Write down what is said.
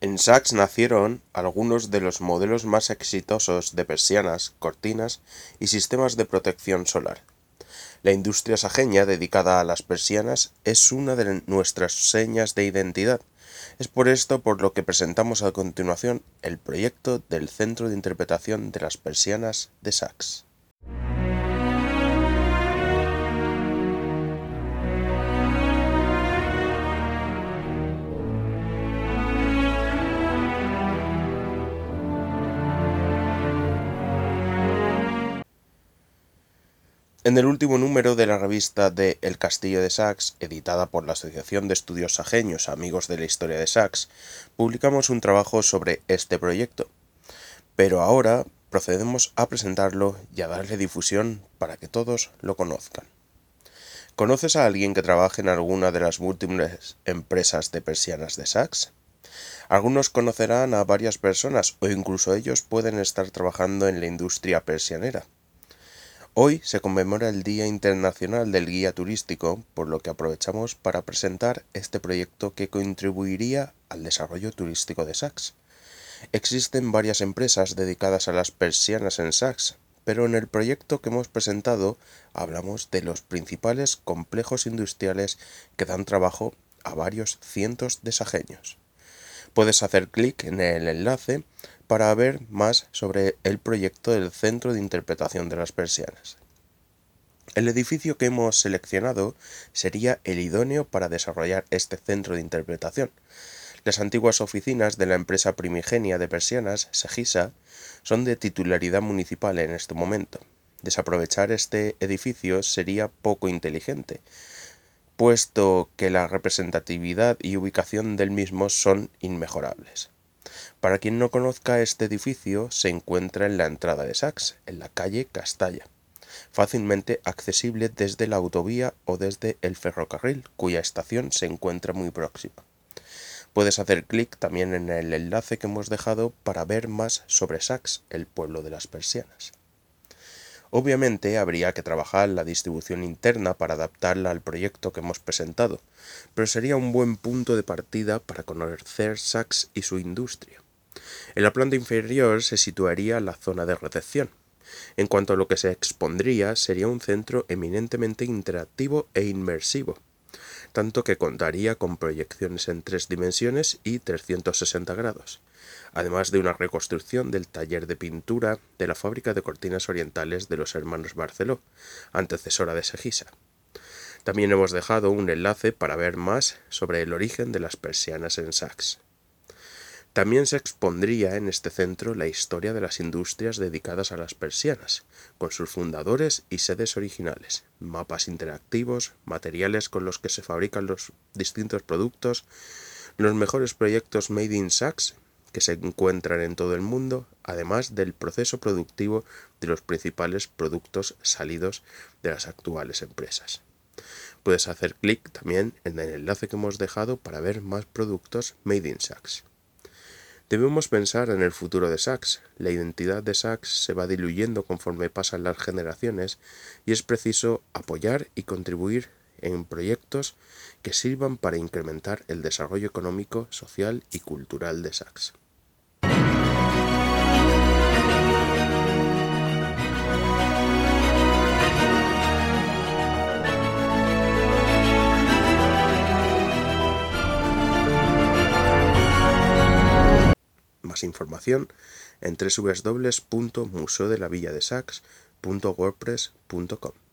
En Saks nacieron algunos de los modelos más exitosos de persianas, cortinas y sistemas de protección solar. La industria sajeña dedicada a las persianas es una de nuestras señas de identidad. Es por esto por lo que presentamos a continuación el proyecto del Centro de Interpretación de las Persianas de Saks. En el último número de la revista de El Castillo de Sax, editada por la Asociación de Estudios Sajeños Amigos de la Historia de Sax, publicamos un trabajo sobre este proyecto. Pero ahora procedemos a presentarlo y a darle difusión para que todos lo conozcan. ¿Conoces a alguien que trabaje en alguna de las múltiples empresas de persianas de Sax? Algunos conocerán a varias personas o incluso ellos pueden estar trabajando en la industria persianera. Hoy se conmemora el Día Internacional del Guía Turístico, por lo que aprovechamos para presentar este proyecto que contribuiría al desarrollo turístico de Saks. Existen varias empresas dedicadas a las persianas en Saks, pero en el proyecto que hemos presentado hablamos de los principales complejos industriales que dan trabajo a varios cientos de sajeños. Puedes hacer clic en el enlace para ver más sobre el proyecto del Centro de Interpretación de las Persianas. El edificio que hemos seleccionado sería el idóneo para desarrollar este centro de interpretación. Las antiguas oficinas de la empresa primigenia de persianas, Segisa, son de titularidad municipal en este momento. Desaprovechar este edificio sería poco inteligente, puesto que la representatividad y ubicación del mismo son inmejorables. Para quien no conozca este edificio, se encuentra en la entrada de Sax, en la calle Castalla, fácilmente accesible desde la autovía o desde el ferrocarril, cuya estación se encuentra muy próxima. Puedes hacer clic también en el enlace que hemos dejado para ver más sobre Sax, el pueblo de las persianas. Obviamente habría que trabajar la distribución interna para adaptarla al proyecto que hemos presentado, pero sería un buen punto de partida para conocer Saks y su industria. En la planta inferior se situaría la zona de recepción. En cuanto a lo que se expondría, sería un centro eminentemente interactivo e inmersivo, tanto que contaría con proyecciones en tres dimensiones y 360 grados, además de una reconstrucción del taller de pintura de la fábrica de cortinas orientales de los hermanos Barceló, antecesora de Segisa. También hemos dejado un enlace para ver más sobre el origen de las persianas en Saks. También se expondría en este centro la historia de las industrias dedicadas a las persianas, con sus fundadores y sedes originales, mapas interactivos, materiales con los que se fabrican los distintos productos, los mejores proyectos Made in Saks que se encuentran en todo el mundo, además del proceso productivo de los principales productos salidos de las actuales empresas. Puedes hacer clic también en el enlace que hemos dejado para ver más productos Made in Saks. Debemos pensar en el futuro de Saks. La identidad de Saks se va diluyendo conforme pasan las generaciones y es preciso apoyar y contribuir en proyectos que sirvan para incrementar el desarrollo económico, social y cultural de Información en www.museodelavilladesax.wordpress.com.